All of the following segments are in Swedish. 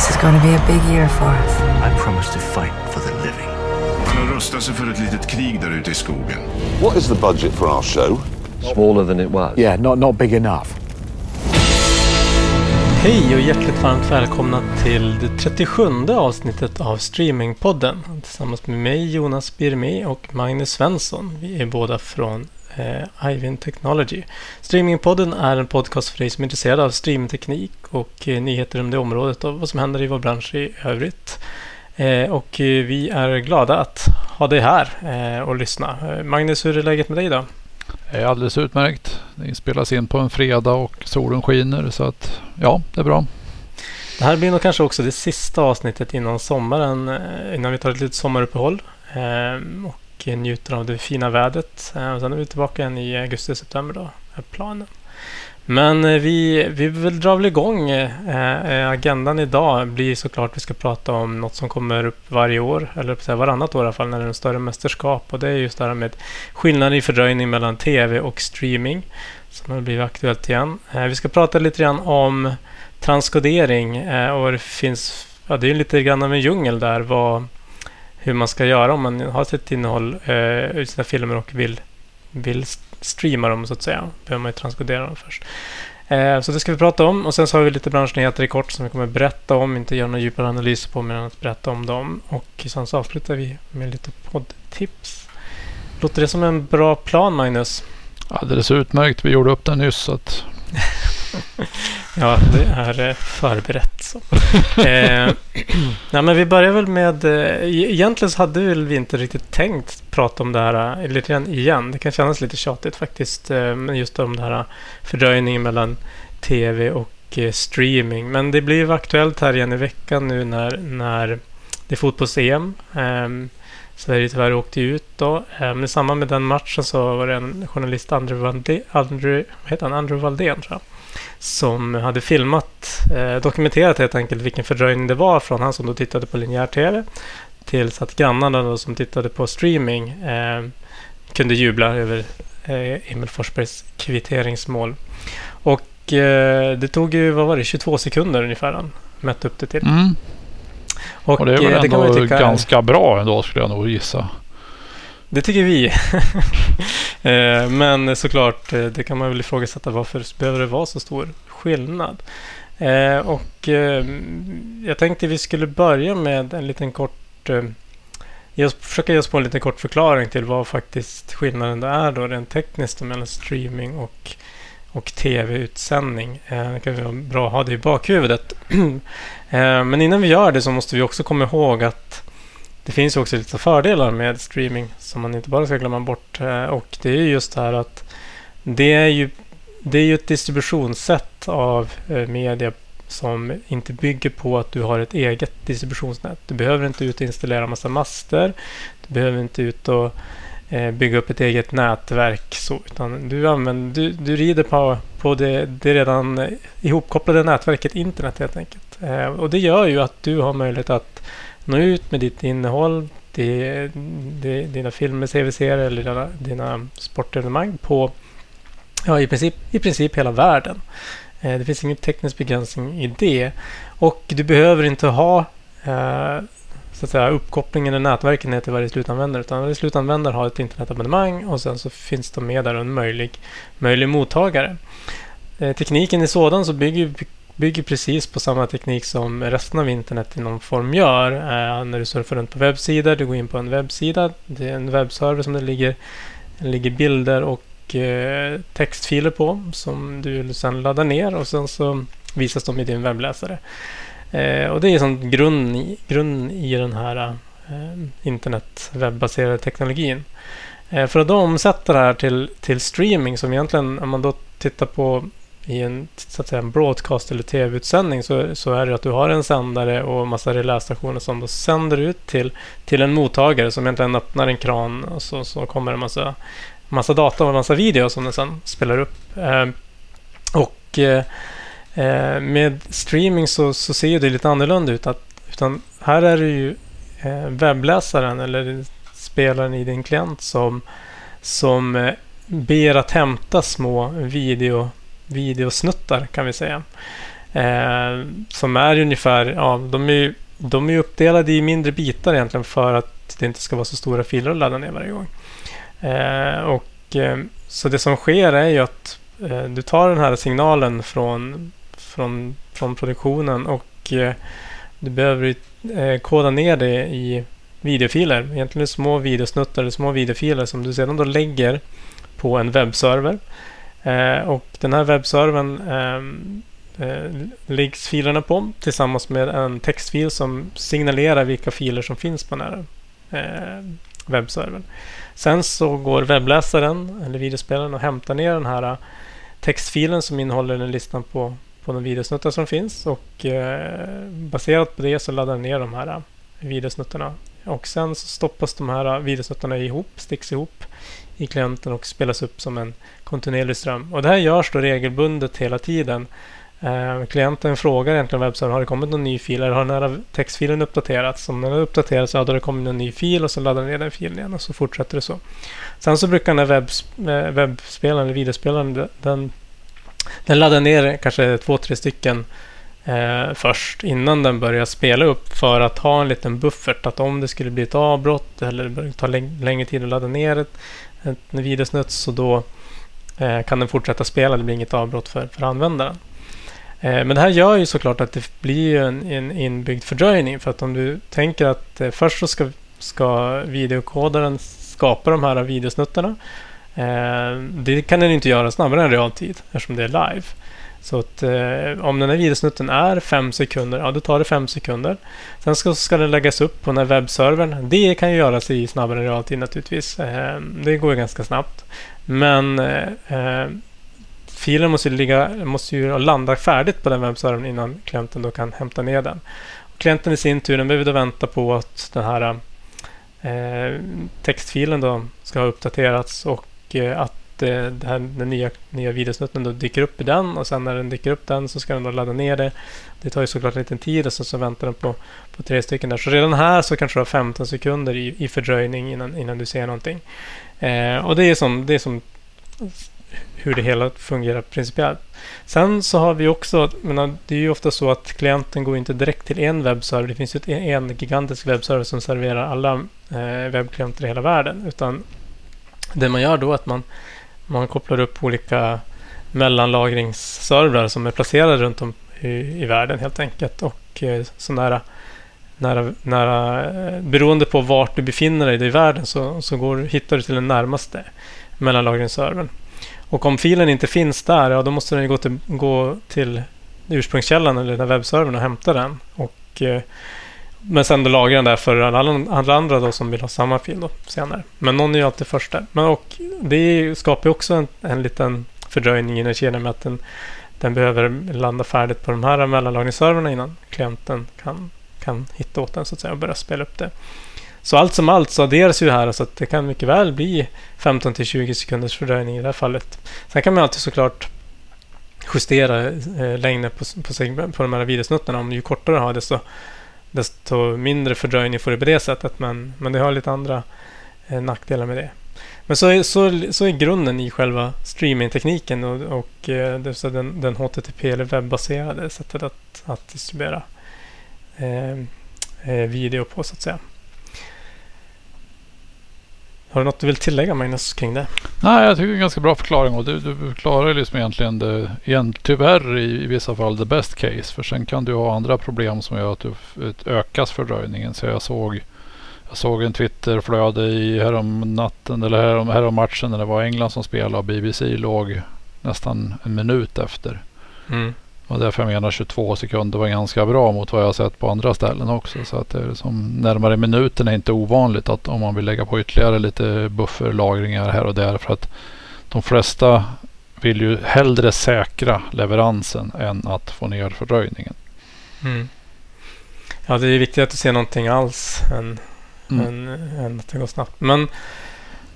This is going to be a big year for us. I promise to fight for the living. Han har rustat sig för ett litet krig där ute i skogen. What is the budget for our show? Smaller than it was. Yeah, not, not big enough. Hej och hjärtligt varmt välkomna till det 37 avsnittet av Streamingpodden. Tillsammans med mig Jonas Birmi och Magnus Svensson. Vi är båda från eh, Ivin Technology. Streamingpodden är en podcast för dig som är intresserad av streamteknik och eh, nyheter om det området och vad som händer i vår bransch i övrigt. Eh, och eh, vi är glada att ha dig här eh, och lyssna. Eh, Magnus, hur är läget med dig idag? Det är alldeles utmärkt. Det spelas in på en fredag och solen skiner så att ja, det är bra. Det här blir nog kanske också det sista avsnittet innan sommaren, eh, innan vi tar ett litet sommaruppehåll eh, och njuter av det fina vädret. Eh, och sen är vi tillbaka igen i augusti-september då, är planen. Men eh, vi, vi vill dra väl igång. Eh, eh agendan idag blir såklart att vi ska prata om något som kommer upp varje år, eller varannat år i alla fall, när det är en större mästerskap. Och det är just det här med skillnaden i fördröjning mellan tv och streaming, som har blivit aktuellt igen. Eh, vi ska prata lite grann om transkodering eh, och det finns, ja det är lite grann av en djungel där, vad, hur man ska göra om man har sitt innehåll eh, i sina filmer och vill, vill streama dem så att säga. behöver man ju transkodera dem först. Eh, så det ska vi prata om och sen så har vi lite branschnyheter i kort som vi kommer berätta om, inte göra några djupare analyser på, men att berätta om dem. Och sen så avslutar vi med lite poddtips. Låter det som en bra plan, Magnus? Alldeles utmärkt. Vi gjorde upp den nyss. Så att... ja, det är eh, förberett. Så. eh, nej, men vi börjar väl med... Eh, egentligen så hade väl vi inte riktigt tänkt prata om det här eh, lite grann igen. Det kan kännas lite tjatigt faktiskt. Eh, just om det här fördröjningen mellan tv och eh, streaming. Men det blir aktuellt här igen i veckan nu när, när det är fotbolls-EM. Eh, Sverige tyvärr åkte ut då. Men i samband med den matchen så var det en journalist, Andrew Valdén, Andrew, vad heter han? Andrew Valdén tror jag, som hade filmat, eh, dokumenterat helt enkelt vilken fördröjning det var från han som då tittade på linjär tv tills att grannarna då som tittade på streaming eh, kunde jubla över eh, Emil Forsbergs kvitteringsmål. Och eh, det tog ju, vad var det, 22 sekunder ungefär han mätte upp det till. Mm. Och, och, det är väl eh, ändå tycka, ganska bra ändå skulle jag nog gissa. Det tycker vi. Eh, men såklart, eh, det kan man väl ifrågasätta. Varför behöver det vara så stor skillnad? Eh, och jag tänkte vi skulle börja med en liten kort... försöka ge oss på en liten kort förklaring till vad faktiskt skillnaden är då rent tekniskt mellan streaming och och tv-utsändning. Det kan vara bra att ha det i bakhuvudet. Men innan vi gör det så måste vi också komma ihåg att det finns också lite fördelar med streaming som man inte bara ska glömma bort. Eh, och det är just det här att det är ju, det är ju ett distributionssätt av eh, media som inte bygger på att du har ett eget distributionsnät. Du behöver inte ut och installera massa master. Du behöver inte ut och eh, bygga upp ett eget nätverk. Så, utan du, använder, du, du rider på, på det, det redan ihopkopplade nätverket internet helt enkelt. Och det gör ju att du har möjlighet att nå ut med ditt innehåll, det, det, dina filmer, CV-serier eller dina, dina sportevenemang på ja, i, princip, i princip hela världen. Eh, det finns ingen teknisk begränsning i det. Och du behöver inte ha eh, så att säga, uppkopplingen eller nätverken ner till varje slutanvändare. Utan varje slutanvändare har ett internetabonnemang och sen så finns de med där en möjlig, möjlig mottagare. Eh, tekniken är sådan så bygger bygger precis på samma teknik som resten av internet i någon form gör. Eh, när du surfar runt på webbsidor, du går in på en webbsida, det är en webbserver som det ligger, ligger bilder och eh, textfiler på som du sedan laddar ner och sen så visas de i din webbläsare. Eh, och det är som grund, i, grund i den här eh, internet webbaserade teknologin. Eh, för att då omsätta det här till, till streaming som egentligen, om man då tittar på i en, så att säga, en broadcast eller tv-utsändning så, så är det att du har en sändare och massa relästationer som då sänder ut till, till en mottagare som egentligen öppnar en kran och så, så kommer en massa, massa data och en massa video som den sen spelar upp. Eh, och eh, eh, med streaming så, så ser det lite annorlunda ut. Att, utan här är det ju eh, webbläsaren eller spelaren i din klient som, som eh, ber att hämta små video videosnuttar kan vi säga. Eh, som är ungefär, ja, de är ju de är uppdelade i mindre bitar egentligen för att det inte ska vara så stora filer att ladda ner varje gång. Eh, och, eh, så det som sker är ju att eh, du tar den här signalen från, från, från produktionen och eh, du behöver eh, koda ner det i videofiler. Egentligen små videosnuttar eller små videofiler som du sedan då lägger på en webbserver. Eh, och den här webbservern ehm, eh, läggs filerna på tillsammans med en textfil som signalerar vilka filer som finns på den här eh, webbservern. Sen så går webbläsaren eller videospelaren och hämtar ner den här eh, textfilen som innehåller den listan på, på de videosnuttar som finns och eh, baserat på det så laddar den ner de här eh, videosnuttarna. Och sen så stoppas de här eh, videosnuttarna ihop, sticks ihop i klienten och spelas upp som en kontinuerlig ström. Och det här görs då regelbundet hela tiden. Eh, klienten frågar egentligen webbservern, har det kommit någon ny fil eller har den här textfilen uppdaterats? Om den har uppdaterats, ja då har det kommit en ny fil och så laddar den ner den filen igen och så fortsätter det så. Sen så brukar den här webbs eh, webbspelaren eller videospelaren, den, den laddar ner kanske två, tre stycken eh, först innan den börjar spela upp för att ha en liten buffert. Att om det skulle bli ett avbrott eller ta längre tid att ladda ner ett, en videosnutt så då eh, kan den fortsätta spela. Det blir inget avbrott för, för användaren. Eh, men det här gör ju såklart att det blir en, en inbyggd fördröjning. För att om du tänker att eh, först så ska, ska videokodaren skapa de här videosnuttarna. Eh, det kan den inte göra snabbare än realtid eftersom det är live. Så att eh, om den här videosnutten är fem sekunder, ja då tar det fem sekunder. Sen ska, ska den läggas upp på den här webbservern. Det kan ju göras i snabbare realtid naturligtvis. Eh, det går ganska snabbt. Men eh, eh filen måste, ligga, måste ju landa färdigt på den webbservern innan klienten då kan hämta ner den. Och klienten i sin tur den behöver då vänta på att den här eh, textfilen då ska ha uppdaterats och eh, att det, det här, den nya, nya videosnutten då dyker upp i den och sen när den dyker upp den så ska den då ladda ner det. Det tar ju såklart en liten tid och sen så väntar den på, på tre stycken där. Så redan här så kanske du har 15 sekunder i, i fördröjning innan, innan du ser någonting. Eh, och det är som, det är som hur det hela fungerar principiellt. Sen så har vi också, menar, det är ju ofta så att klienten går inte direkt till en webbserver. Det finns ju en gigantisk webbserver som serverar alla eh, webbklienter i hela världen. Utan det man gör då är att man, man kopplar upp olika mellanlagringsservrar som är placerade runt om i, i världen helt enkelt. Och eh, så nära, nära, nära, eh, beroende på vart du befinner dig i världen så, så går, hittar du till den närmaste mellanlagringsservern. Och om filen inte finns där, ja, då måste den gå till, gå till ursprungskällan eller den här webbservern och hämta den. Och, eh, men sen då lagrar den där för alla, alla andra då som vill ha samma fil då, senare. Men någon är ju alltid först där. Men och det skapar ju också en, en liten fördröjning i den kedjan med att den, den behöver landa färdigt på de här mellanlagringsservrarna innan klienten kan, kan hitta åt den så att säga och börja spela upp det. Så allt som allt så adderas ju här så att det kan mycket väl bli 15 till 20 sekunders fördröjning i det här fallet. Sen kan man alltid såklart justera eh, längden på, på, på de här videosnuttarna. Om ju kortare du har desto, desto mindre fördröjning får du på det sättet. Men, men det har lite andra eh, nackdelar med det. Men så är, så, så är grunden i själva streamingtekniken och, och eh, det är den, den HTTP eller webbaserade sättet att, att distribuera eh, eh video på så att säga. Har du något du vill tillägga Magnus kring det? Nej, jag tycker det är en ganska bra förklaring och du, du förklarar liksom egentligen det, igen, tyvärr i, i vissa fall the best case. För sen kan du ha andra problem som gör att du ökas fördröjningen. Så jag såg, jag såg en Twitterflöde i härom natten eller härom, härom matchen när det var England som spelade och BBC låg nästan en minut efter. Mm. Och därför jag menar 22 sekunder var ganska bra mot vad jag sett på andra ställen också. Så att det är som närmare minuten är inte ovanligt att om man vill lägga på ytterligare lite bufferlagringar här och där. För att de flesta vill ju hellre säkra leveransen än att få ner fördröjningen. Mm. Ja, det är viktigt att du ser någonting alls än, mm. än, än att det går snabbt. Men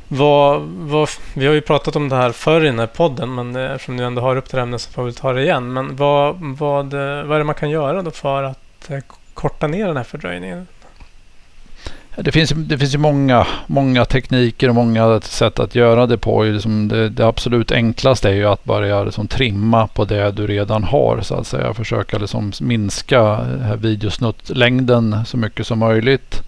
vad, vad, vi har ju pratat om det här förr i den här podden, men eftersom du ändå har upp det ämnet så får vi ta det igen. Men vad, vad, vad är det man kan göra då för att eh, korta ner den här fördröjningen? Det finns, det finns ju många, många tekniker och många sätt att göra det på. Liksom det, det absolut enklaste är ju att börja liksom trimma på det du redan har så att säga. Försöka liksom minska eh, videosnuttlängden så mycket som möjligt.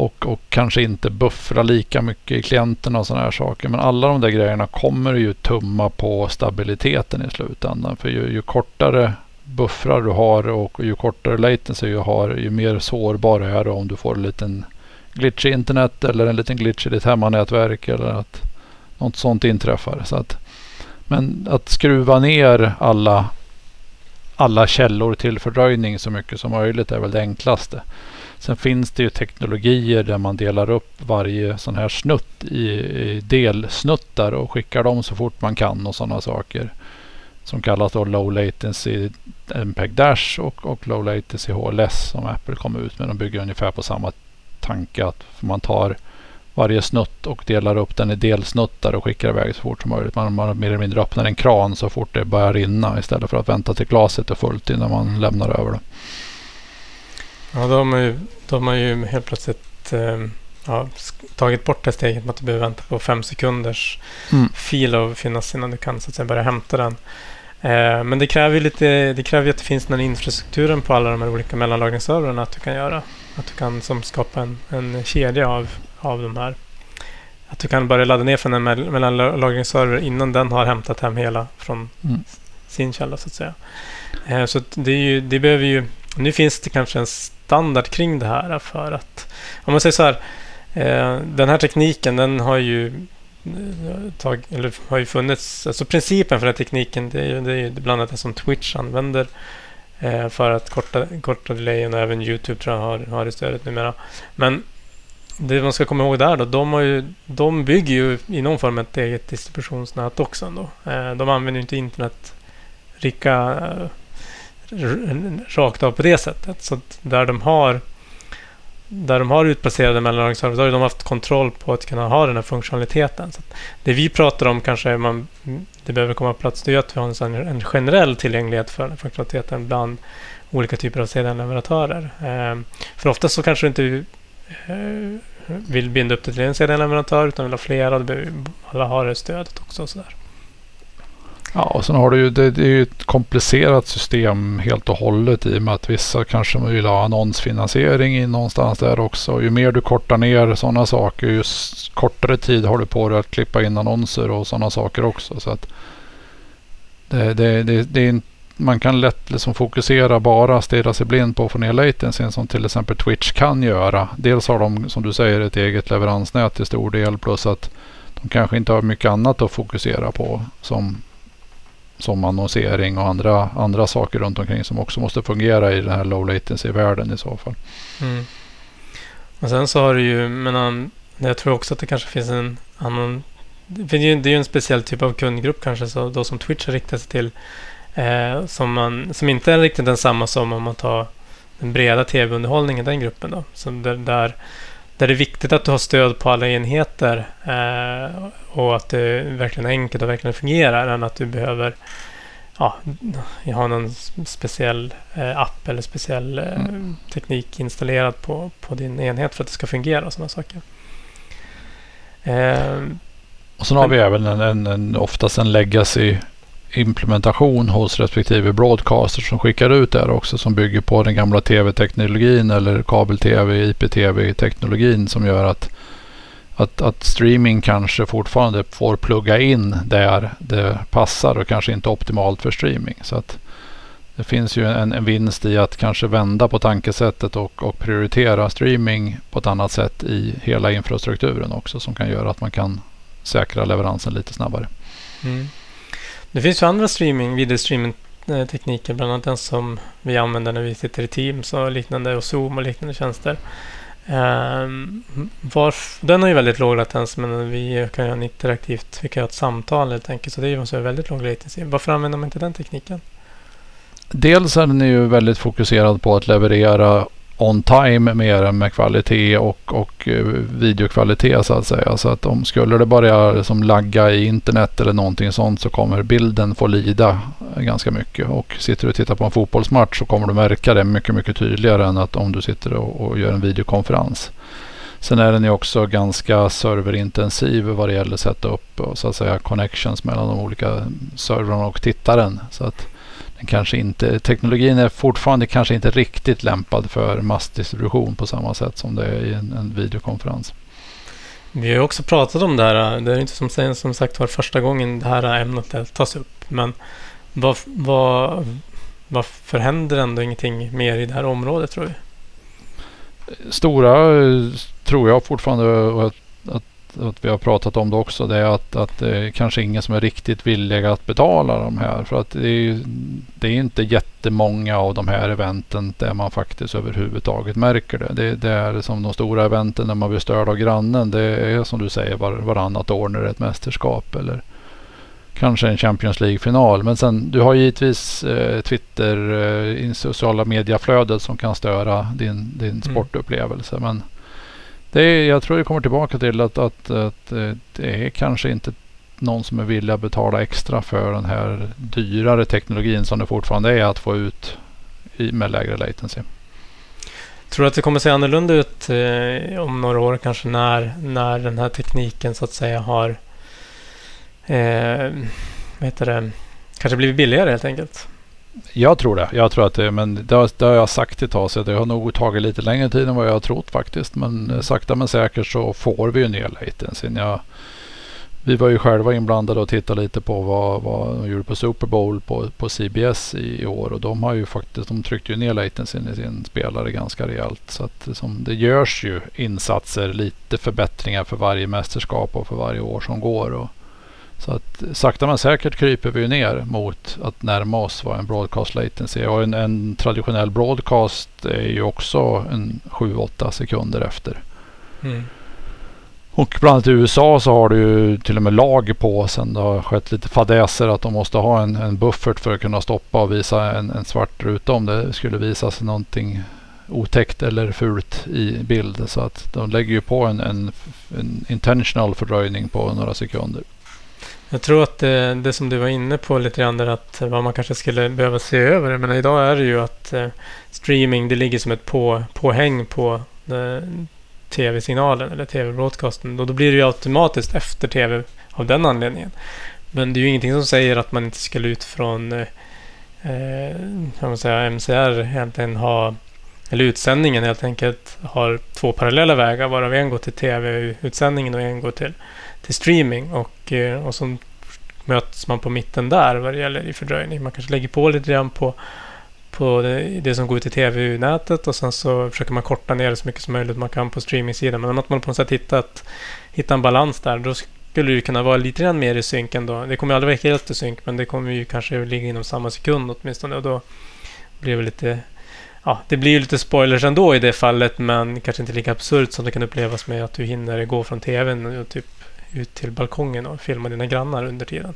Och, och kanske inte buffra lika mycket i klienterna och sådana här saker. Men alla de där grejerna kommer ju tumma på stabiliteten i slutändan. För ju, ju kortare buffrar du har och ju kortare latency du har ju mer sårbar är du om du får en liten glitch i internet eller en liten glitch i ditt hemmanätverk eller att något sånt inträffar. Så att, men att skruva ner alla, alla källor till fördröjning så mycket som möjligt är väl det enklaste. Sen finns det ju teknologier där man delar upp varje sån här snutt i, i delsnuttar och skickar dem så fort man kan och sådana saker. Som kallas då Low Latency MPEG Dash och, och Low Latency HLS som Apple kom ut med. De bygger ungefär på samma tanke att man tar varje snutt och delar upp den i delsnuttar och skickar iväg så fort som möjligt. Man, man mer eller mindre öppnar en kran så fort det börjar rinna istället för att vänta till glaset är fullt innan man lämnar över det. Ja, då har man ju, då har ju helt plötsligt eh, ja, tagit bort det steget med att du behöver vänta på fem sekunders mm. fil att finnas innan du kan så att säga, börja hämta den. Eh, men det kräver ju lite, det kräver att det finns den infrastrukturen på alla de här olika mellanlagringsservrarna att du kan göra. Att du kan som skapa en, en kedja av, av de här. Att du kan börja ladda ner från en mellanlagringsserver innan den har hämtat hem hela från mm. sin källa så att säga. Eh, så det, ju, det behöver ju... Nu finns det kanske en standard kring det här för att... Om man säger så här. Eh, den här tekniken den har ju eh, tag, eller har ju funnits. Alltså principen för den här tekniken det är ju, det är ju bland annat det som Twitch använder eh, för att korta, korta delayen och även Youtube tror jag har, har det stödet numera. Men det man ska komma ihåg där då, de, har ju, de bygger ju i någon form ett eget distributionsnät också. Ändå. Eh, de använder ju inte internet rika eh, rakt av på det sättet. Så där de har där de har utplacerade mellanlagringsservrar, då har de haft kontroll på att kunna ha den här funktionaliteten. Så det vi pratar om kanske man, det behöver komma på plats, det är att vi har en, en generell tillgänglighet för den funktionaliteten bland olika typer av CDN-leverantörer. Eh, för ofta så kanske du inte eh, vill binda upp det till en CDN-leverantör utan vill ha flera. och Alla har det stödet också. Och så där. Ja, och sen har du ju, det, det är ju ett komplicerat system helt och hållet i och med att vissa kanske vill ha annonsfinansiering i någonstans där också. Ju mer du kortar ner sådana saker, ju kortare tid har du på dig att klippa in annonser och sådana saker också. Så att det, det, det, det är man kan lätt liksom fokusera bara, stirra sig blind på att få ner latencyn som till exempel Twitch kan göra. Dels har de som du säger ett eget leveransnät till stor del plus att de kanske inte har mycket annat att fokusera på som som annonsering och andra, andra saker runt omkring som också måste fungera i den här low latency-världen i så fall. Mm. Och sen så har du ju, men jag tror också att det kanske finns en annan det är ju en speciell typ av kundgrupp kanske så då som Twitch riktar sig till. Eh, som, man, som inte är riktigt densamma som om man tar den breda tv-underhållningen, den gruppen. Då. Som där, där, där det är viktigt att du har stöd på alla enheter eh, och att det verkligen är enkelt och verkligen fungerar än att du behöver ja, ha någon speciell eh, app eller speciell eh, mm. teknik installerad på, på din enhet för att det ska fungera och sådana saker. Eh, och sen har vi även en, en, en, oftast en legacy implementation hos respektive broadcaster som skickar ut det också som bygger på den gamla tv-teknologin eller kabel-tv, IP-tv-teknologin som gör att, att, att streaming kanske fortfarande får plugga in där det passar och kanske inte optimalt för streaming. Så att det finns ju en, en vinst i att kanske vända på tankesättet och, och prioritera streaming på ett annat sätt i hela infrastrukturen också som kan göra att man kan säkra leveransen lite snabbare. Mm. Det finns ju andra streaming, videostreamingtekniker, bland annat den som vi använder när vi sitter i Teams och liknande och Zoom och liknande tjänster. Ehm, um, varf, den har ju väldigt låg latens men vi kan göra en interaktivt, vi kan göra ett samtal helt enkelt. Så det är ju väldigt låg latency. Varför använder man inte den tekniken? Dels är den ju väldigt fokuserad på att leverera on time mer än med kvalitet och, och eh, videokvalitet så att säga. Så att om skulle det börja liksom lagga i internet eller någonting sånt så kommer bilden få lida ganska mycket. Och sitter du och tittar på en fotbollsmatch så kommer du märka det mycket, mycket tydligare än att om du sitter och, och gör en videokonferens. Sen är den ju också ganska serverintensiv vad det gäller att sätta upp och så att säga connections mellan de olika servrarna och tittaren. Så att den kanske inte, teknologin är fortfarande kanske inte riktigt lämpad för massdistribution på samma sätt som det är i en, en videokonferens. Vi har också pratat om det här. Det är inte som, som sagt var första gången det här ämnet tas upp. Men vad, vad, varför händer ändå ingenting mer i det här området tror vi? Stora tror jag fortfarande att, att, att vi har pratat om det också. Det är att, att det är kanske ingen som är riktigt villiga att betala de här. För att det är, det är inte jättemånga av de här eventen där man faktiskt överhuvudtaget märker det. Det, det är som de stora eventen när man blir störd av grannen. Det är som du säger var, varannat år när det är ett mästerskap. Eller kanske en Champions League-final. Men sen du har givetvis eh, Twitter, eh, sociala mediaflödet som kan störa din, din mm. sportupplevelse. Men det är, jag tror det kommer tillbaka till att, att, att eh, det är kanske inte någon som är villig att betala extra för den här dyrare teknologin som det fortfarande är att få ut i, med lägre latency. Tror du att det kommer se annorlunda ut eh, om några år kanske när, när den här tekniken så att säga har eh, vad heter det, kanske blivit billigare helt enkelt? Jag tror det. Jag tror att det, men det har, det har jag sagt ett tag så det har nog tagit lite längre tid än vad jag har trott faktiskt. Men mm. sakta men säkert så får vi ju ner latencyn. Jag, vi var ju själva inblandade och tittade lite på vad, vad de gjorde på Super Bowl på, på CBS i, i år och de har ju faktiskt, de tryckte ju ner latencyn i sin spelare ganska rejält. Så att som, det görs ju insatser, lite förbättringar för varje mästerskap och för varje år som går. Och, så att sakta men säkert kryper vi ner mot att närma oss vad en broadcast latency och en, en traditionell broadcast är ju också en 7-8 sekunder efter. Mm. Och bland annat i USA så har du ju till och med lag på sen det har skett lite fadäser att de måste ha en, en buffert för att kunna stoppa och visa en, en svart ruta om det skulle visas någonting otäckt eller fult i bild. Så att de lägger ju på en, en, en intentional fördröjning på några sekunder. Jag tror att det, det, som du var inne på lite grann där att vad man kanske skulle behöva se över. Men idag är det ju att eh, streaming det ligger som ett på, påhäng på eh, tv-signalen eller tv-broadcasten. Och då blir det ju automatiskt efter tv av den anledningen. Men det är ju ingenting som säger att man inte skulle ut från eh, eh man säga, MCR egentligen ha eller utsändningen helt enkelt har två parallella vägar varav en går till tv-utsändningen och en går till till streaming och, eh, och så möts man på mitten där vad det gäller i fördröjning. Man kanske lägger på lite grann på, på det, det som går ut i tv-nätet och sen så försöker man korta ner det så mycket som möjligt man kan på streamingsidan. Men om man på något sätt hittat, hitta en balans där, då skulle det kunna vara lite grann mer i synk ändå. Det kommer aldrig vara helt i synk, men det kommer ju kanske ligga inom samma sekund åtminstone och då blir det lite Ja, det blir ju lite spoilers ändå i det fallet, men kanske inte lika absurt som det kan upplevas med att du hinner gå från tvn och typ ut till balkongen och filma dina grannar under tiden.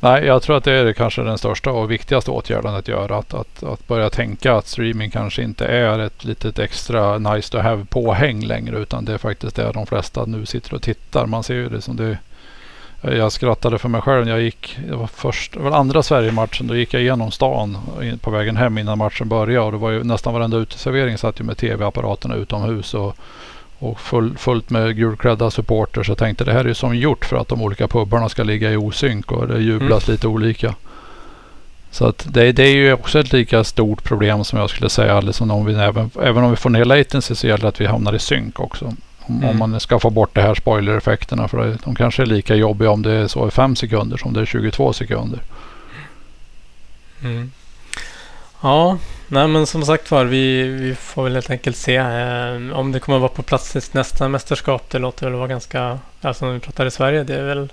Nej, jag tror att det är kanske den största och viktigaste åtgärden att göra. Att, att, att börja tänka att streaming kanske inte är ett litet extra nice to have påhäng längre utan det är faktiskt det de flesta nu sitter och tittar. Man ser ju det som det jag skrattade för mig själv. Jag gick, det var först, det var andra Sverige-matchen. Då gick jag igenom stan på vägen hem innan matchen började. Och det var ju nästan varenda uteservering satt ju med tv-apparaterna utomhus. Och och full, fullt med gulklädda supporters. Jag tänkte det här är som gjort för att de olika pubarna ska ligga i osynk och det jublas mm. lite olika. Så att det, det, är ju också ett lika stort problem som jag skulle säga. Liksom om vi, även, även om vi får ner latency så gäller det att vi hamnar i synk också. Om, mm. om man ska få bort de här spoiler-effekterna. För de kanske är lika jobbiga om det är så i 5 sekunder som det är 22 sekunder. Mm. Ja, nej men som sagt var, vi, vi får väl helt enkelt se eh, om det kommer att vara på plats i nästa mästerskap. Det låter väl vara ganska, alltså när vi pratar i Sverige, det är väl,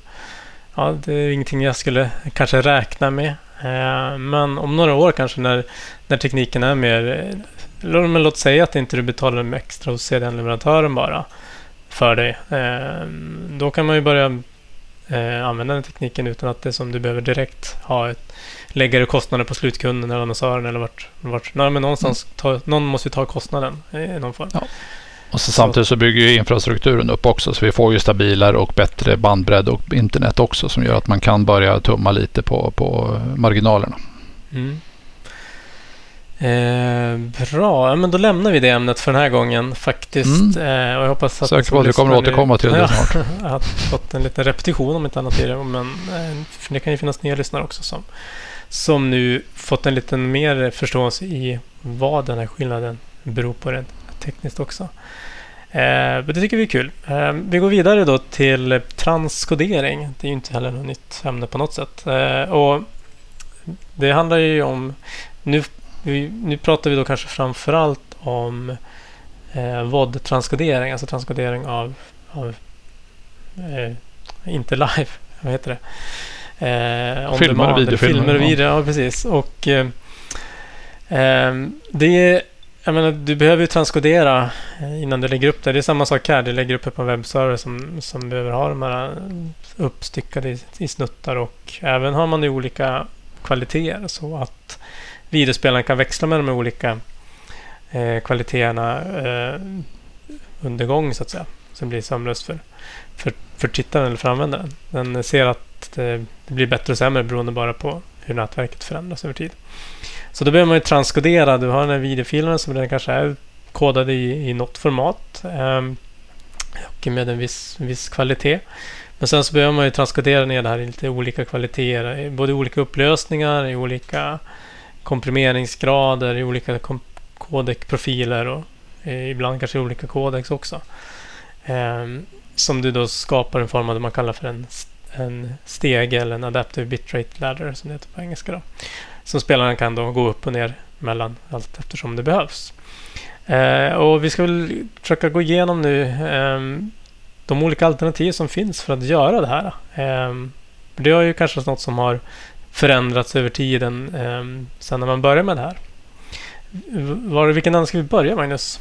ja det är ingenting jag skulle kanske räkna med. Eh, men om några år kanske när, när tekniken är mer, men låt säga att inte du betalar extra hos CDN-leverantören bara för dig. Eh, då kan man ju börja eh, använda den tekniken utan att det som du behöver direkt ha ett lägga kostnader på slutkunden eller annonsören eller vart... vart nej, men någonstans ta, någon måste ju ta kostnaden i någon form. Ja. Och så samtidigt så bygger ju infrastrukturen upp också så vi får ju stabilare och bättre bandbredd och internet också som gör att man kan börja tumma lite på, på marginalerna. Mm. Eh, bra, ja, men då lämnar vi det ämnet för den här gången faktiskt. Mm. Eh, och jag hoppas att Säker på att vi kommer att återkomma till det snart. Jag har fått en liten repetition om inte annat tidigare. Men eh, det kan ju finnas nya lyssnare också som, som nu fått en liten mer förståelse i vad den här skillnaden beror på rent tekniskt också. Eh, men det tycker vi är kul. Eh, vi går vidare då till transkodering. Det är ju inte heller något nytt ämne på något sätt. Eh, och det handlar ju om... Nu, vi, nu pratar vi då kanske framförallt om eh, VOD-transkodering, alltså transkodering av, av eh, inte live, vad heter det? Eh, Filmer och videofilmer, Filmer och ja. video, ja precis. Och eh, eh, det är, jag menar, du behöver ju transkodera eh, innan du lägger upp det. Det är samma sak här. Du lägger upp det på en webbserver som, som behöver ha de här uppstyckade i, i snuttar och även har man i olika kvaliteter så att videospelaren kan växla med de olika eh, kvaliteterna eh, under gång så att säga. Så det blir sömlöst för, för, för tittaren eller för användaren. Den ser att det, eh, det blir bättre och sämre beroende bara på hur nätverket förändras över tid. Så då behöver man ju transkodera. Du har den här videofilen som redan kanske är kodad i, i något format ehm, och med en viss, viss kvalitet. Men sen så behöver man ju transkodera ner det här i lite olika kvaliteter. både i olika upplösningar, i olika komprimeringsgrader, i olika kom- och eh, ibland kanske i olika kodex också. Ehm, som du då skapar en form av det man kallar för en, en stege eller en adaptive bitrate ladder som det heter på engelska. Då. Som spelaren kan då gå upp och ner mellan allt eftersom det behövs. Eh, och vi ska väl försöka gå igenom nu eh, de olika alternativ som finns för att göra det här. Eh, det är ju kanske något som har förändrats över tiden eh, sen när man började med det här. Var, vilken ände ska vi börja Magnus?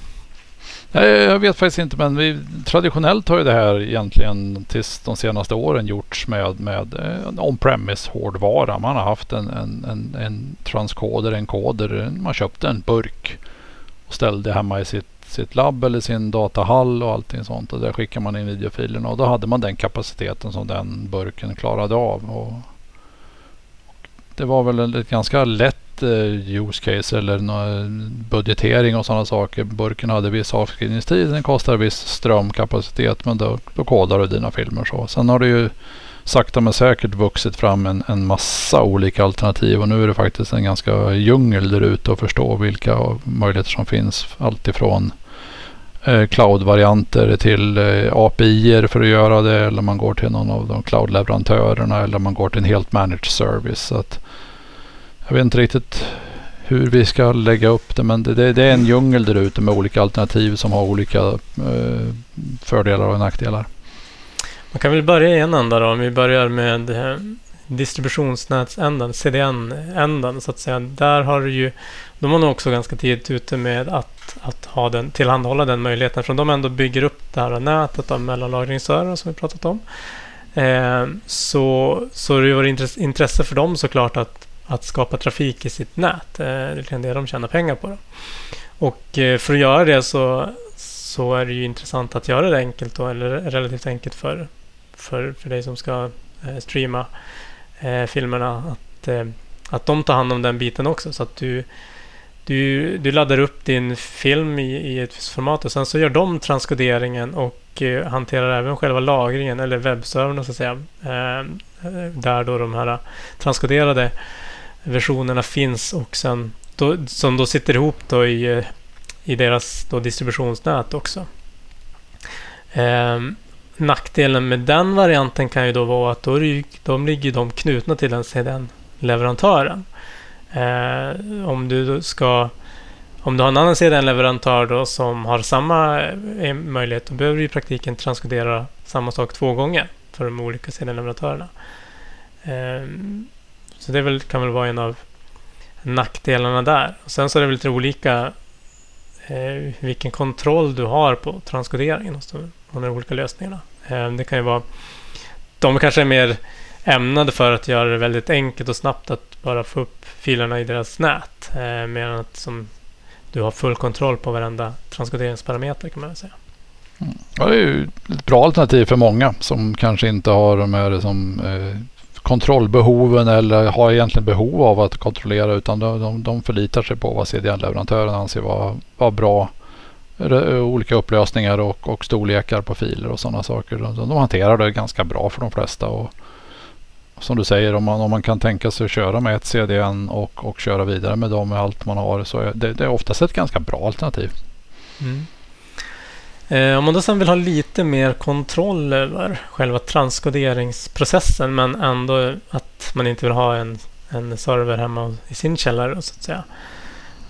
Nej, jag vet faktiskt inte men vi, traditionellt har ju det här egentligen tills de senaste åren gjorts med, med eh, on-premise hårdvara. Man har haft en, en, en, en transkoder, en koder. Man köpte en burk och ställde hemma i sitt, sitt labb eller sin datahall och allting sånt. Och där skickar man in videofilerna och då hade man den kapaciteten som den burken klarade av. Och det var väl ett ganska lätt eh, use case eller någon budgetering och sådana saker. Burken hade viss avskrivningstid, den kostade viss strömkapacitet men då, då kodar du dina filmer så. Sen har det ju sakta men säkert vuxit fram en, en massa olika alternativ och nu är det faktiskt en ganska djungel där ute att förstå vilka möjligheter som finns. Alltifrån eh, cloud-varianter till eh, API för att göra det eller man går till någon av de cloud-leverantörerna eller man går till en helt managed service. Så att jag vet inte riktigt hur vi ska lägga upp det men det, det, det är en djungel där ute med olika alternativ som har olika eh, fördelar och nackdelar. Man kan väl börja i en ända då. Om vi börjar med distributionsnätsänden, CDN-änden. så att säga. Där har du ju, de var nog också ganska tidigt ute med att, att ha den, tillhandahålla den möjligheten. Eftersom de ändå bygger upp det här nätet av mellanlagringsserver som vi pratat om. Eh, så, så det var intresse för dem såklart att, att skapa trafik i sitt nät. Eh, det är det de tjänar pengar på. Då. Och eh, för att göra det så, så är det ju intressant att göra det enkelt då, eller relativt enkelt för, för, för dig som ska eh, streama eh, filmerna. Att, eh, att de tar hand om den biten också. Så att du, du, du laddar upp din film i, i ett visst format och sen så gör de transkoderingen och eh, hanterar även själva lagringen eller webbservern så att säga. Eh, där då de här transkoderade versionerna finns och sen då, som då sitter ihop då i, eh, i deras då distributionsnät också. Eh, nackdelen med den varianten kan ju då vara att då är ju, de ligger de knutna till den CDN-leverantören. Eh, om du ska om du har en annan CDN-leverantör då som har samma eh, möjlighet, då behöver du i praktiken transkodera samma sak två gånger för de olika CDN-leverantörerna. Eh, så det väl, kan väl vara en av nackdelarna där. Och sen så är det väl lite olika eh, vilken kontroll du har på transkoderingen hos de, de olika lösningarna. Eh, det kan ju vara... De kanske är mer ämnade för att göra det väldigt enkelt och snabbt att bara få upp filerna i deras nät. Eh, medan att som du har full kontroll på varenda transkoderingsparameter kan man väl säga. Mm. Ja, det är ju ett bra alternativ för många som kanske inte har de här som eh, kontrollbehoven eller har egentligen behov av att kontrollera utan de, de, de förlitar sig på vad CDN-leverantören anser vara, vara bra olika upplösningar och, och storlekar på filer och sådana saker. De, de hanterar det ganska bra för de flesta. Och, som du säger, om man, om man kan tänka sig att köra med ett CDN och, och köra vidare med dem med allt man har så är det, det är oftast ett ganska bra alternativ. Mm. Eh, Om man då sen vill ha lite mer kontroll över själva transkoderingsprocessen men ändå att man inte vill ha en, en server hemma i sin källare så att säga.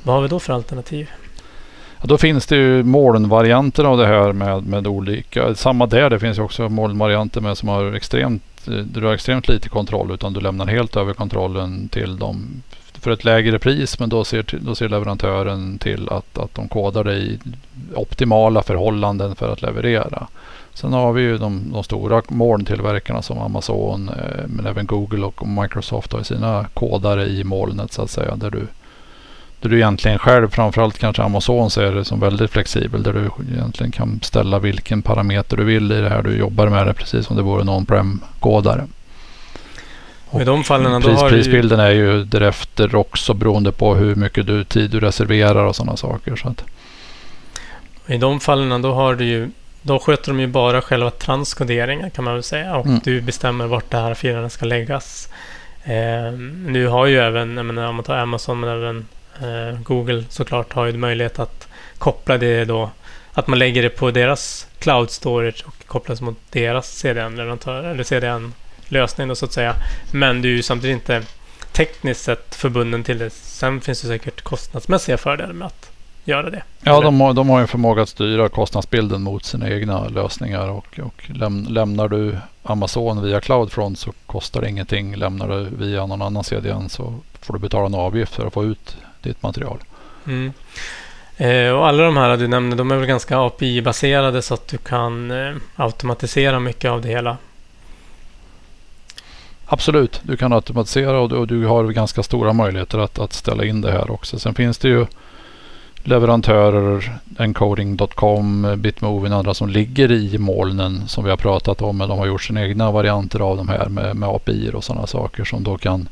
Vad har vi då för alternativ? Ja, då finns det ju molnvarianter av det här med, med olika. Samma där, det finns ju också molnvarianter med som har extremt, eh, du har extremt lite kontroll utan du lämnar helt över kontrollen till dem för ett lägre pris. Men då ser, då ser leverantören till att, att de kodar det i optimala förhållanden för att leverera. Sen har vi ju de, de stora molntillverkarna som Amazon eh, men även Google och Microsoft har sina kodare i molnet så att säga. Där du där du egentligen själv, framförallt kanske Amazon ser det som väldigt flexibel. Där du egentligen kan ställa vilken parameter du vill i det här. Du jobbar med det precis som det vore en on-prem-kodare. Och I de fallen pris, prisbilden ju... är ju därefter också beroende på hur mycket du, tid du reserverar och sådana saker. Så att. I de fallen då har du ju då sköter de ju bara själva transkoderingen kan man väl säga och mm. du bestämmer vart de här filerna ska läggas. Eh, nu har ju även, jag menar, om man tar Amazon men även Eh, Google såklart har ju möjlighet att koppla det då, att man lägger det på deras cloud storage och kopplas mot deras CDN-leverantör eller CDN-lösning så att säga. Men du är ju samtidigt inte tekniskt sett förbunden till det. Sen finns det säkert kostnadsmässiga fördelar med att göra det. Ja, de har, de har en förmåga att styra kostnadsbilden mot sina egna lösningar och, och läm, lämnar du Amazon via Cloudfront så kostar det ingenting. Lämnar du via någon annan CDN så får du betala en avgift för att få ut ditt material. Mm. Eh, och alla de här du nämnde, de är väl ganska API-baserade så att du kan eh, automatisera mycket av det hela. Absolut, du kan automatisera och du, och du har ganska stora möjligheter att, att, ställa in det här också. Sen finns det ju leverantörer, encoding.com, Bitmovin och andra som ligger i molnen som vi har pratat om. Men de har gjort sina egna varianter av de här med, med API och sådana saker som då kan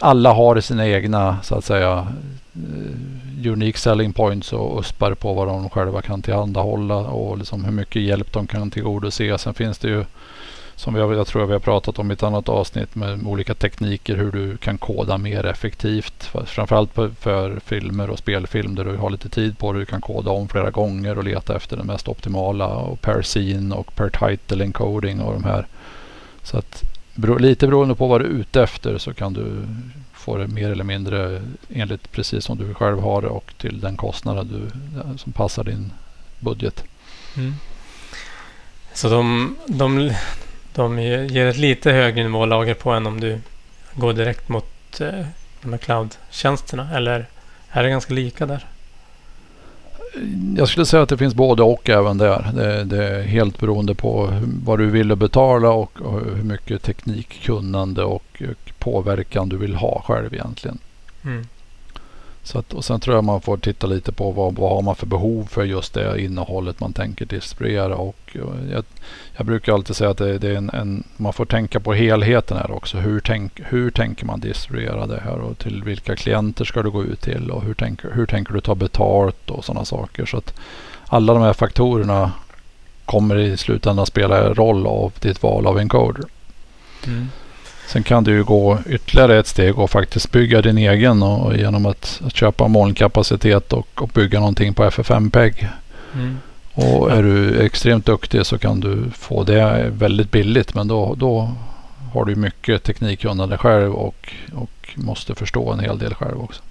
alla har sina egna så att säga eh, unique selling points och uspar på vad de själva kan tillhandahålla och liksom hur mycket hjälp de kan tillgodose. Sen finns det ju som jag, jag tror vi har pratat om i ett annat avsnitt med olika tekniker hur du kan koda mer effektivt. Framförallt för, för filmer och spelfilm där du har lite tid på dig. Du kan koda om flera gånger och leta efter det mest optimala och per scene och per title encoding och de här. Så att lite beroende på vad du är ute efter så kan du få det mer eller mindre enligt precis som du själv har det och till den kostnaden du, som passar din budget. Mm. Så de, de, de ger ett lite högre nivålager på än om du går direkt mot eh, de här cloud-tjänsterna eller är det ganska lika där? jag skulle säga att det finns både och även där. Det, det är helt beroende på vad du vill betala och, och hur mycket teknikkunnande och, och, påverkan du vill ha själv egentligen. Mm. Så att, och sen tror jag man får titta lite på vad, vad har man för behov för just det innehållet man tänker distribuera. Och, eh, jag, jag, brukar alltid säga att det, det är en, en, man får tänka på helheten här också. Hur, tänk, hur tänker man distribuera det här och till vilka klienter ska du gå ut till och hur tänker, hur tänker du ta betalt och sådana saker. Så att alla de här faktorerna kommer i slutändan spela roll av ditt val av encoder. Mm. Sen kan du ju gå ytterligare ett steg och faktiskt bygga din egen och, genom att, att köpa molnkapacitet och, och bygga någonting på FFmpeg. Mm. Och är du extremt duktig så kan du få det väldigt billigt men då, då har du mycket teknikkunnande själv och, och måste förstå en hel del själv också.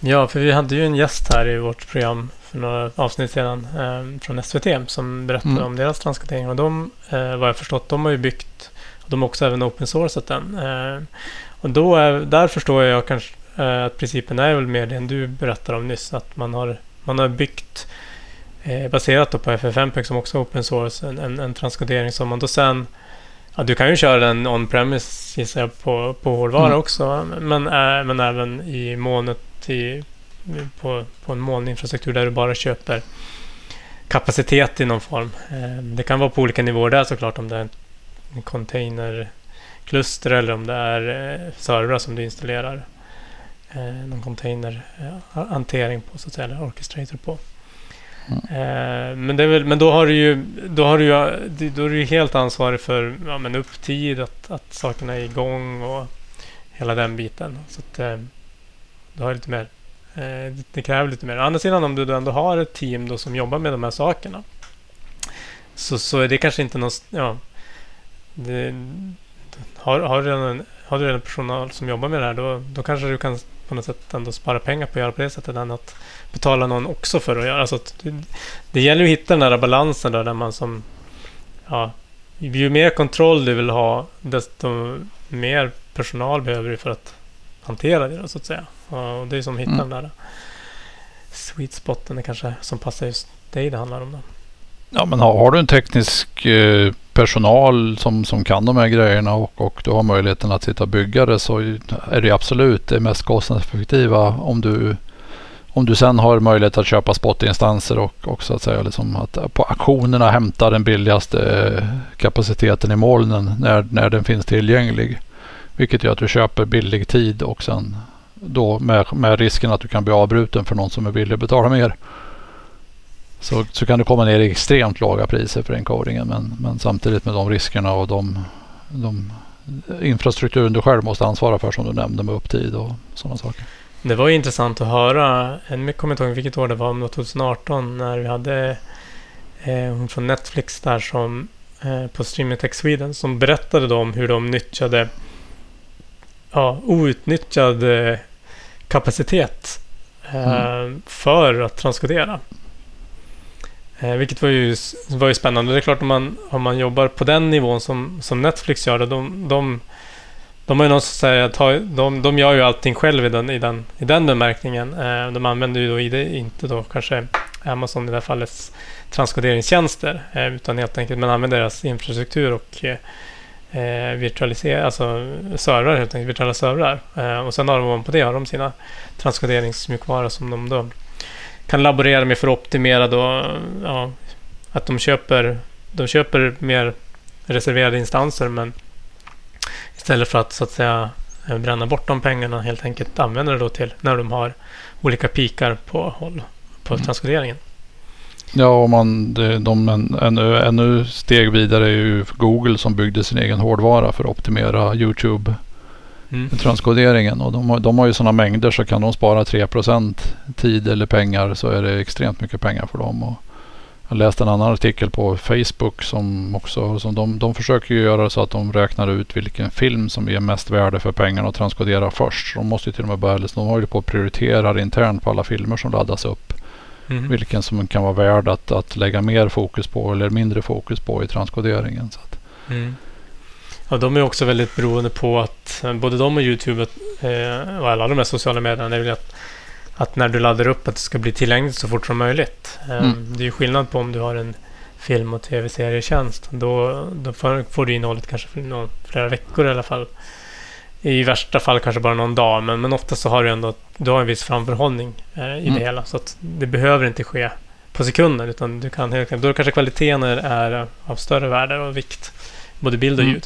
Ja, för vi hade ju en gäst här i vårt program för några avsnitt sedan eh, från SVT som berättade mm. om deras transkatering och de, eh, vad jag förstått, de har ju byggt de har också även open sourcat den. Eh, och då är, där förstår jag kanske eh, att principen är väl mer det du berättade om nyss. Att man har, man har byggt eh, baserat på FFmpeg som också är open source en, en, transkodering som man då sen Ja, du kan ju köra den on-premise gissar jag på, på hårdvara mm. också. Men, äh, men även i molnet i, på, på en molninfrastruktur där du bara köper kapacitet i någon form. Eh, det kan vara på olika nivåer där såklart om det är container kluster eller om det är eh, servrar som du installerar eh, någon container-hantering på så att säga, eller orchestrator på. Eh, men, väl, men då har du ju, då har du ju, då är du helt ansvarig för ja, men upptid, att, att sakerna är igång och hela den biten. Så att, eh, du har lite mer, eh, det kräver lite mer. Å andra sidan om du då ändå har ett team då som jobbar med de här sakerna så, så är det kanske inte någon, ja, det, har, har, du redan, har du redan personal som jobbar med det här då, då kanske du kan på något sätt ändå spara pengar på att göra på det sättet än att betala någon också för att göra. Alltså att det, det gäller att hitta den där balansen då, där man som... Ja, ju mer kontroll du vill ha, desto mer personal behöver du för att hantera det då, så att säga. Och det är som att hitta mm. den där sweet spoten kanske som passar just dig det handlar om. Då. Ja, men har, har du en teknisk eh, personal som, som kan de här grejerna och, och du har möjligheten att sitta och bygga det så är det absolut det mest kostnadseffektiva om du om du sen har möjlighet att köpa spotinstanser och, och så att säga liksom att på auktionerna hämta den billigaste eh, kapaciteten i molnen när, när den finns tillgänglig. Vilket gör att du köper billig tid och sen då med, med risken att du kan bli avbruten för någon som är villig att betala mer. Så, så kan du komma ner i extremt låga priser för encodingen men, men samtidigt med de riskerna och de, de infrastrukturen du själv måste ansvara för som du nämnde med upptid och sådana saker. Det var intressant att höra. Jag kommer inte ihåg vilket år det var, var 2018 när vi hade eh, hon från Netflix där som eh, på Streaming Tech Sweden som berättade om hur de nyttjade ja, outnyttjad eh, kapacitet eh, mm. för att transkodera. Eh, vilket var ju, var ju spännande. Det är klart om man, om man jobbar på den nivån som, som Netflix gör. De, de, de har ju någon som säger att de, de gör ju allting själv i den, i den, i den bemärkningen. Eh, de använder ju då ID, inte då kanske Amazon i det här fallet transkoderingstjänster. Eh, utan helt enkelt man använder deras infrastruktur och eh, eh virtualisera, alltså servrar helt enkelt, virtuella servrar. Eh, och sen har de på det har de sina transkoderingsmjukvara som de då kan laborera med för att optimera då, ja, att de köper, de köper mer reserverade instanser men istället för att så att säga bränna bort de pengarna helt enkelt använder det då till när de har olika pikar på håll på mm. transkoderingen. Ja, och man, de, de ännu, ännu steg vidare är ju Google som byggde sin egen hårdvara för att optimera YouTube mm. transkoderingen. Och de har, de har ju sådana mängder så kan de spara 3% tid eller pengar så är det extremt mycket pengar för dem. Och jag läste en annan artikel på Facebook som också som de, de försöker ju göra så att de räknar ut vilken film som ger mest värde för pengarna och transkodera först. De måste ju till och med börja, de håller på att prioritera internt på alla filmer som laddas upp. Mm. Vilken som kan vara värd att, att lägga mer fokus på eller mindre fokus på i transkoderingen. Så att. Mm. Ja, de är också väldigt beroende på att både de och Youtube eh, och alla de här sociala medierna är att, att när du laddar upp att det ska bli tillgängligt så fort som möjligt. Eh, mm. Det är ju skillnad på om du har en film och tv-serietjänst. Då, då får du innehållet kanske för någon, flera veckor i alla fall. I värsta fall kanske bara någon dag, men, men ofta så har du ändå du har en viss framförhållning eh, i mm. det hela. Så att det behöver inte ske på sekunder, utan du kan helt då kanske kvaliteten är, är av större värde och vikt, både bild och mm.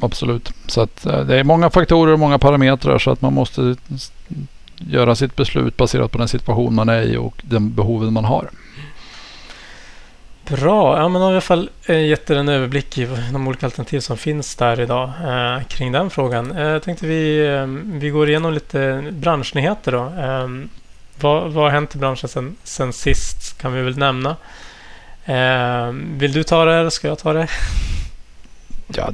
Absolut. Så att eh, det är många faktorer och många parametrar så att man måste göra sitt beslut baserat på den situation man är i och den behoven man har. Bra, ja men har i alla fall eh, gett er en överblick i de olika alternativ som finns där idag eh, kring den frågan. Eh, jag tänkte vi, eh, vi går igenom lite branschnyheter då. Eh, vad, vad har hänt i branschen sen, sen sist kan vi väl nämna. Eh, vill du ta det eller ska jag ta det? Ja,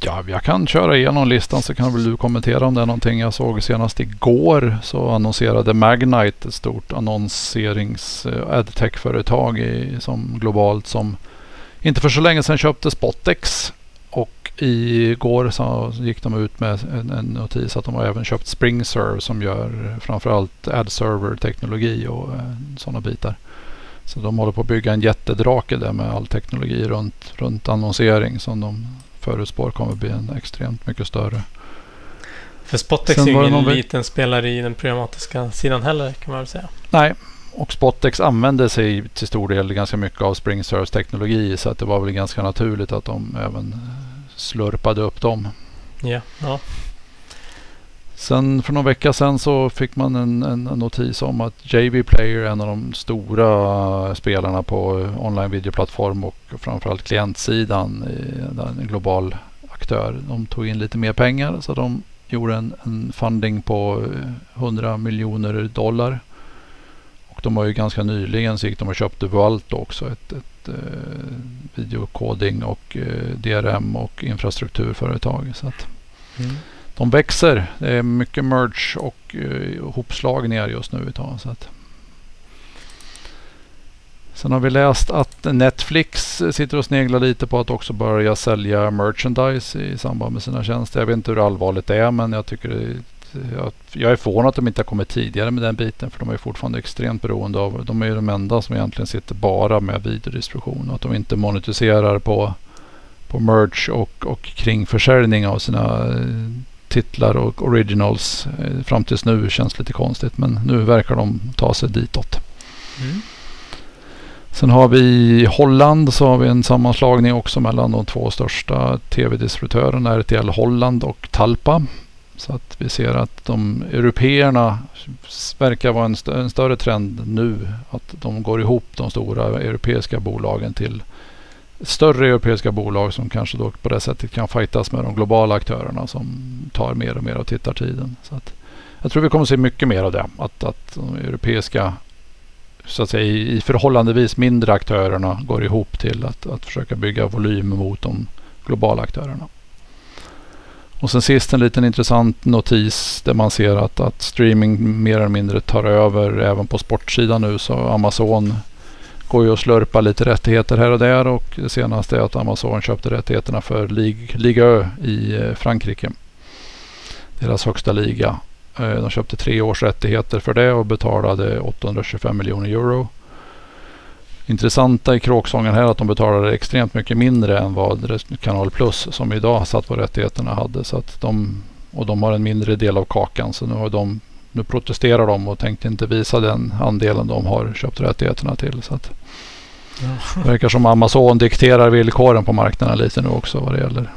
Ja, jag kan köra igenom listan så kan väl du kommentera om det är någonting. Jag såg senast igår så annonserade Magnite ett stort annonserings adtech-företag som globalt som inte för så länge sedan köpte Spotex. Och igår så gick de ut med en, en notis att de har även köpt SpringServe som gör framförallt ad-server-teknologi och eh, sådana bitar. Så de håller på att bygga en jättedrake där med all teknologi runt, runt annonsering som de förutspår kommer bli en extremt mycket större. För Spotex är ju ingen liten spelare i den programmatiska sidan heller kan man väl säga. Nej, och Spotex använde sig till stor del ganska mycket av SpringServes teknologi så att det var väl ganska naturligt att de även slurpade upp dem. Ja, ja. Sen för någon vecka sedan så fick man en, en notis om att JV Player, en av de stora spelarna på online videoplattform och framförallt klientsidan, en global aktör. De tog in lite mer pengar så de gjorde en, en funding på 100 miljoner dollar. Och de har ju ganska nyligen så gick de och köpte Vualt också. Ett, ett eh, videokoding och eh, DRM och infrastrukturföretag. Så att mm. De växer. Det är mycket merge och eh, hopslagningar just nu. Så att. Sen har vi läst att Netflix sitter och sneglar lite på att också börja sälja merchandise i samband med sina tjänster. Jag vet inte hur allvarligt det är men jag tycker det, jag, jag är förvånad att de inte har kommit tidigare med den biten för de är fortfarande extremt beroende av. De är ju de enda som egentligen sitter bara med videodistribution och att de inte monetiserar på, på merch och, och kring försäljning av sina eh, titlar och originals eh, fram tills nu känns lite konstigt men nu verkar de ta sig ditåt. Mm. Sen har vi i Holland så har vi en sammanslagning också mellan de två största tv-distributörerna RTL Holland och Talpa. Så att vi ser att de européerna verkar vara en, st en större trend nu. Att de går ihop de stora europeiska bolagen till större europeiska bolag som kanske då på det sättet kan fightas med de globala aktörerna som tar mer och mer av tittartiden. Så att jag tror vi kommer att se mycket mer av det. Att, att de europeiska så att säga, i förhållandevis mindre aktörerna går ihop till att, att försöka bygga volym mot de globala aktörerna. Och sen sist en liten intressant notis där man ser att, att streaming mer eller mindre tar över även på sportsidan nu. Så Amazon går ju att slurpa lite rättigheter här och där och det senaste är att Amazon köpte rättigheterna för Liga Ö i eh, Frankrike. Deras högsta liga. Eh, de köpte tre års rättigheter för det och betalade 825 miljoner euro. Intressanta i kråksången här är att de betalade extremt mycket mindre än vad Kanal Plus som idag satt på rättigheterna hade. Så att de, och de har en mindre del av kakan. Så nu, har de, nu protesterar de och tänkte inte visa den andelen de har köpt rättigheterna till. Så att, ja. Det verkar som Amazon dikterar villkoren på marknaden lite nu också vad det gäller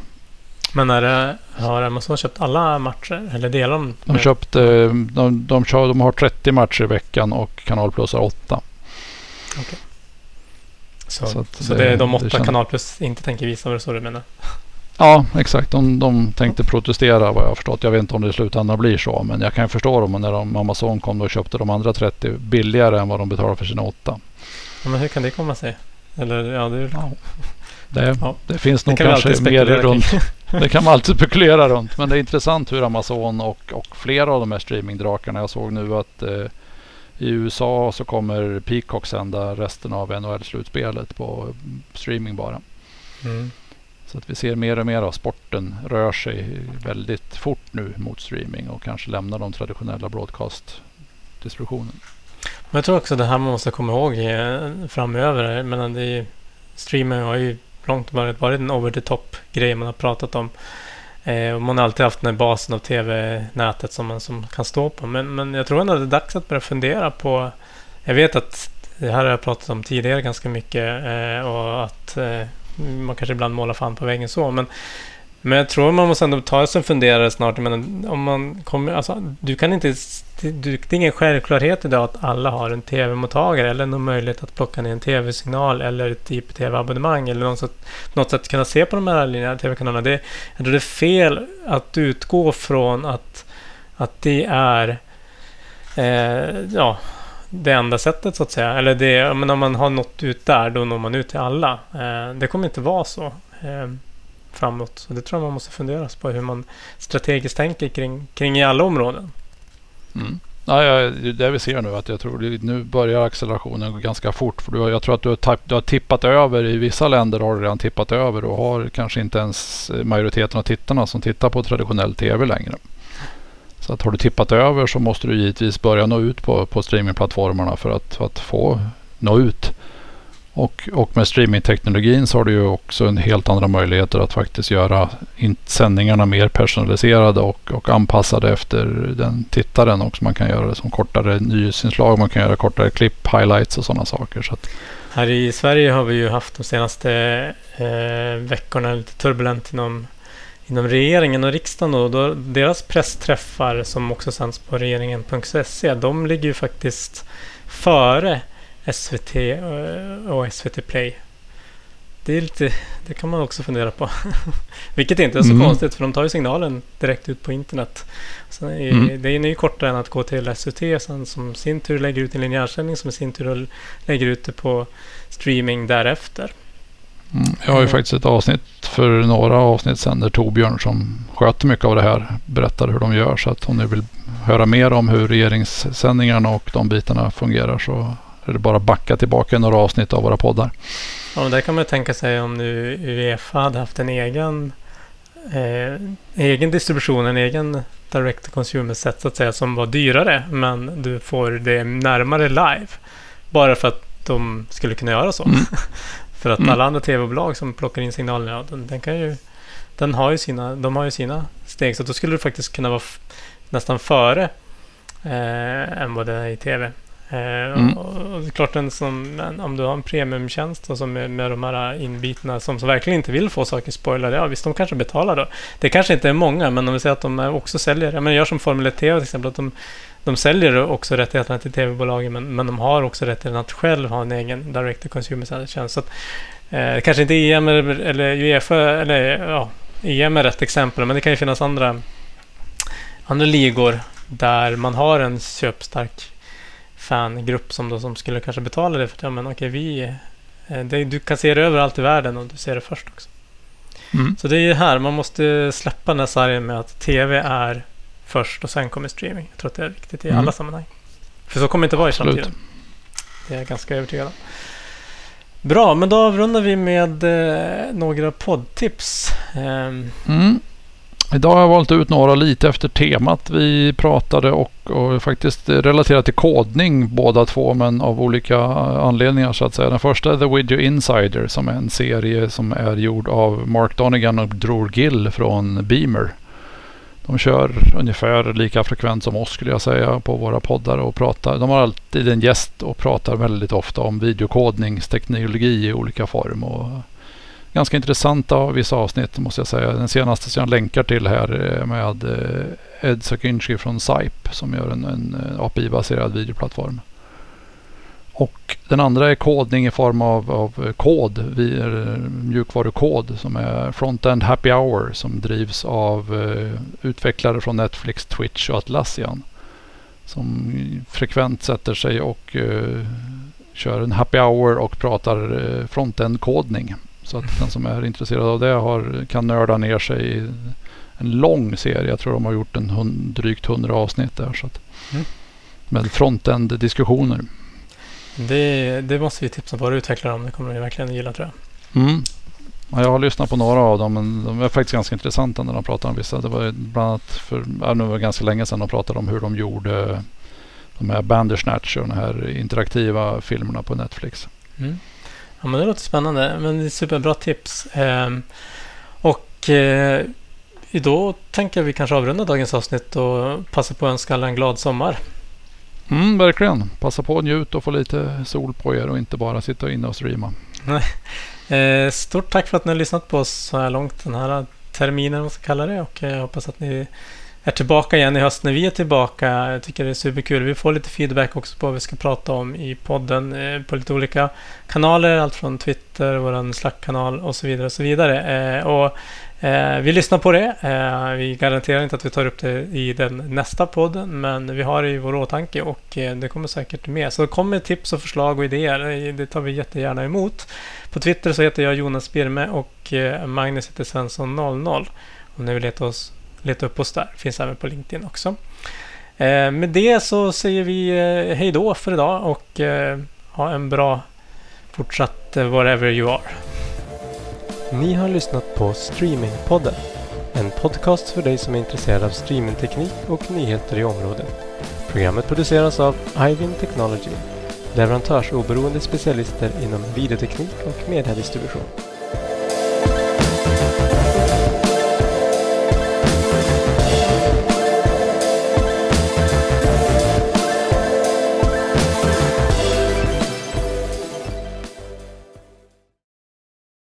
men är det, har Amazon köpt alla matcher? Eller delar de? De, köpt, de, de, de, kör, de har 30 matcher i veckan och Kanal Plus har 8. Okay. Så, så, så det, är de åtta känns... Kanal Plus inte tänker visa, var det så du menar? Ja, exakt. De, de tänkte protestera vad jag har förstått. Jag vet inte om det i slutändan blir så. Men jag kan förstå dem när de, Amazon kom och köpte de andra 30 billigare än vad de betalar för sina åtta. Ja, men hur kan det komma sig? Eller, ja, det ja. Det, ja. det finns nog kanske mer runt. Det kan man alltid spekulera runt. Men det är intressant hur Amazon och, och flera av de här streamingdrakarna. Jag såg nu att eh, i USA så kommer Peacock sända resten av NHL-slutspelet på streaming bara. Mm. Så att vi ser mer och mer av sporten rör sig väldigt fort nu mot streaming och kanske lämnar de traditionella broadcast-distributionen. Men jag tror också det här man måste komma ihåg eh, framöver. Men det är, streaming har ju långt varit, varit en over the top grej man har pratat om. Eh, och man har alltid haft den här basen av tv-nätet som man som kan stå på. Men, men jag tror ändå det är dags att börja fundera på... Jag vet att det här har jag pratat om tidigare ganska mycket eh, och att eh, man kanske ibland målar fan på väggen så. Men men jag tror man måste ändå ta sig en funderare snart. Men om man kommer, alltså, du kan inte, du, det är ingen självklarhet idag att alla har en tv-mottagare eller någon möjlighet att plocka ner en tv-signal eller ett typ IPTV-abonnemang eller något sätt, något sätt kunna se på de här linjära tv-kanalerna. Det, jag tror det är fel att utgå från att, att det är eh, ja, det enda sättet så att säga. Eller det, men om man har nått ut där, då når man ut till alla. Eh, det kommer inte vara så. Eh, framåt. Så det tror jag man måste fundera på hur man strategiskt tänker kring, kring i alla områden. Mm. Ja, ja, det är det vi ser nu. Att jag tror nu börjar accelerationen gå ganska fort. För du har, jag tror att du har, du har tippat över. I vissa länder har du redan tippat över och har kanske inte ens eh, majoriteten av tittarna som tittar på traditionell tv längre. Så att har du tippat över så måste du givetvis börja nå ut på, på streamingplattformarna för att, för att få nå ut. Och, och med streamingteknologin så har du ju också en helt andra möjligheter att faktiskt göra in- sändningarna mer personaliserade och, och anpassade efter den tittaren också. Man kan göra det som kortare nyhetsinslag, man kan göra kortare klipp, highlights och sådana saker. Så att, Här i Sverige har vi ju haft de senaste eh, veckorna lite turbulent inom, inom regeringen och riksdagen. Och då, deras pressträffar som också sänds på regeringen.se, de ligger ju faktiskt före SVT och- och SVT Play. Det, är lite, det kan man också fundera på. Vilket inte är så Mm. konstigt för de tar ju signalen direkt ut på internet. Så är, Mm. Det är ju kortare än att gå till SVT sen som sin tur lägger ut en linjärsändning som i sin tur lägger ut det på streaming därefter. Mm, jag har ju faktiskt ett avsnitt för några avsnitt sedan där Torbjörn som sköter mycket av det här berättar hur de gör. Så att om ni vill höra mer om hur regeringssändningarna och de bitarna fungerar så är det bara att backa tillbaka några avsnitt av våra poddar. Ja, men där kan man tänka sig om nu Uefa hade haft en egen, eh, egen distribution, en egen direct to consumer så att säga, som var dyrare, men du får det närmare live. Bara för att de skulle kunna göra så. Mm. för att Mm. alla andra tv-bolag som plockar in signalerna, den, den kan ju, den har ju sina, de har ju sina steg. Så då skulle du faktiskt kunna vara nästan före eh, än vad det är i tv. Eh, Mm. och, och är klart, en som, om du har en premiumtjänst och som med, med de här inbitarna som, som verkligen inte vill få saker spoilade, ja visst, de kanske betalar då. Det kanske inte är många, men om vi säger att de är också säljer, ja, men gör som Formel 1 TV till exempel, att de, de säljer också rättigheterna till tv-bolagen, men, men de har också rätten att själv ha en egen direct to consumer-tjänst. Så att, eh, kanske inte EM eller, eller Uefa, eller ja, EM är rätt exempel, men det kan ju finnas andra, andra ligor där man har en köpstark fangrupp som, då, som skulle kanske betala det för att ja, men okej, vi, eh, det, du kan se det överallt i världen och du ser det först också. Mm. Så det är ju här, man måste släppa den här sargen med att TV är först och sen kommer streaming. Jag tror att det är viktigt i Mm. alla sammanhang. För så kommer det inte vara i Absolut. framtiden. Det är jag ganska övertygad om. Bra, men då avrundar vi med eh, några poddtips. Ehm, Mm. Idag har jag valt ut några lite efter temat vi pratade och, och faktiskt relaterat till kodning båda två men av olika anledningar så att säga. Den första är The Video Insider som är en serie som är gjord av Mark Donegan och Dror Gill från Beamer. De kör ungefär lika frekvent som oss skulle jag säga på våra poddar och pratar. De har alltid en gäst och pratar väldigt ofta om videokodningsteknologi i olika form. Och ganska intressanta vissa avsnitt måste jag säga. Den senaste som jag länkar till här eh, med eh, Ed Sakinchi från SIPE som gör en, en eh, API-baserad videoplattform. Och den andra är kodning i form av, av kod, vi, eh, mjukvarukod som är Frontend Happy Hour som drivs av eh, utvecklare från Netflix, Twitch och Atlassian. Som frekvent sätter sig och eh, kör en happy hour och pratar eh, frontend-kodning. Så att den som är intresserad av det har, kan nörda ner sig i en lång serie. Jag tror de har gjort en hund, drygt hundra avsnitt där. Så att, Mm. Med frontend-diskussioner. Det, det måste vi tipsa våra utvecklare om. Det kommer de verkligen gilla tror jag. Mm. Ja, jag har lyssnat på några av dem men de är faktiskt ganska intressanta när de pratar om vissa. Det var bland annat för ja, nu var det ganska länge sedan de pratade om hur de gjorde de här Bandersnatch och de här interaktiva filmerna på Netflix. Mm. Ja, men det låter spännande. Men det är superbra tips. Ehm, och eh, då tänker jag vi kanske avrunda dagens avsnitt och passa på att önska alla en glad sommar. Mm, verkligen. Passa på att njut och få lite sol på er och inte bara sitta inne och streama. Eh, stort tack för att ni har lyssnat på oss så här långt den här terminen, om man ska kalla det. Och jag hoppas att ni är tillbaka igen i höst när vi är tillbaka. Jag tycker det är superkul. Vi får lite feedback också på vad vi ska prata om i podden eh, på lite olika kanaler. Allt från Twitter, vår Slack-kanal och så vidare. Och så vidare. Och Eh, vi lyssnar på det. Eh, vi garanterar inte att vi tar upp det i den nästa podden, men vi har det i vår åtanke och eh, det kommer säkert med. Så kom med tips och förslag och idéer. Eh, det tar vi jättegärna emot. På Twitter så heter jag Jonas Birme och eh, Magnus heter Svensson00. Om ni vill leta, oss, leta upp oss där. Finns även på LinkedIn också. Eh, med det så säger vi eh, hej då för idag och eh, ha en bra fortsatt eh, whatever you are. Ni har lyssnat på Streamingpodden. En podcast för dig som är intresserad av streamingteknik och nyheter i området. Programmet produceras av Ivin Technology. Leverantörsoberoende specialister inom videoteknik och mediedistribution.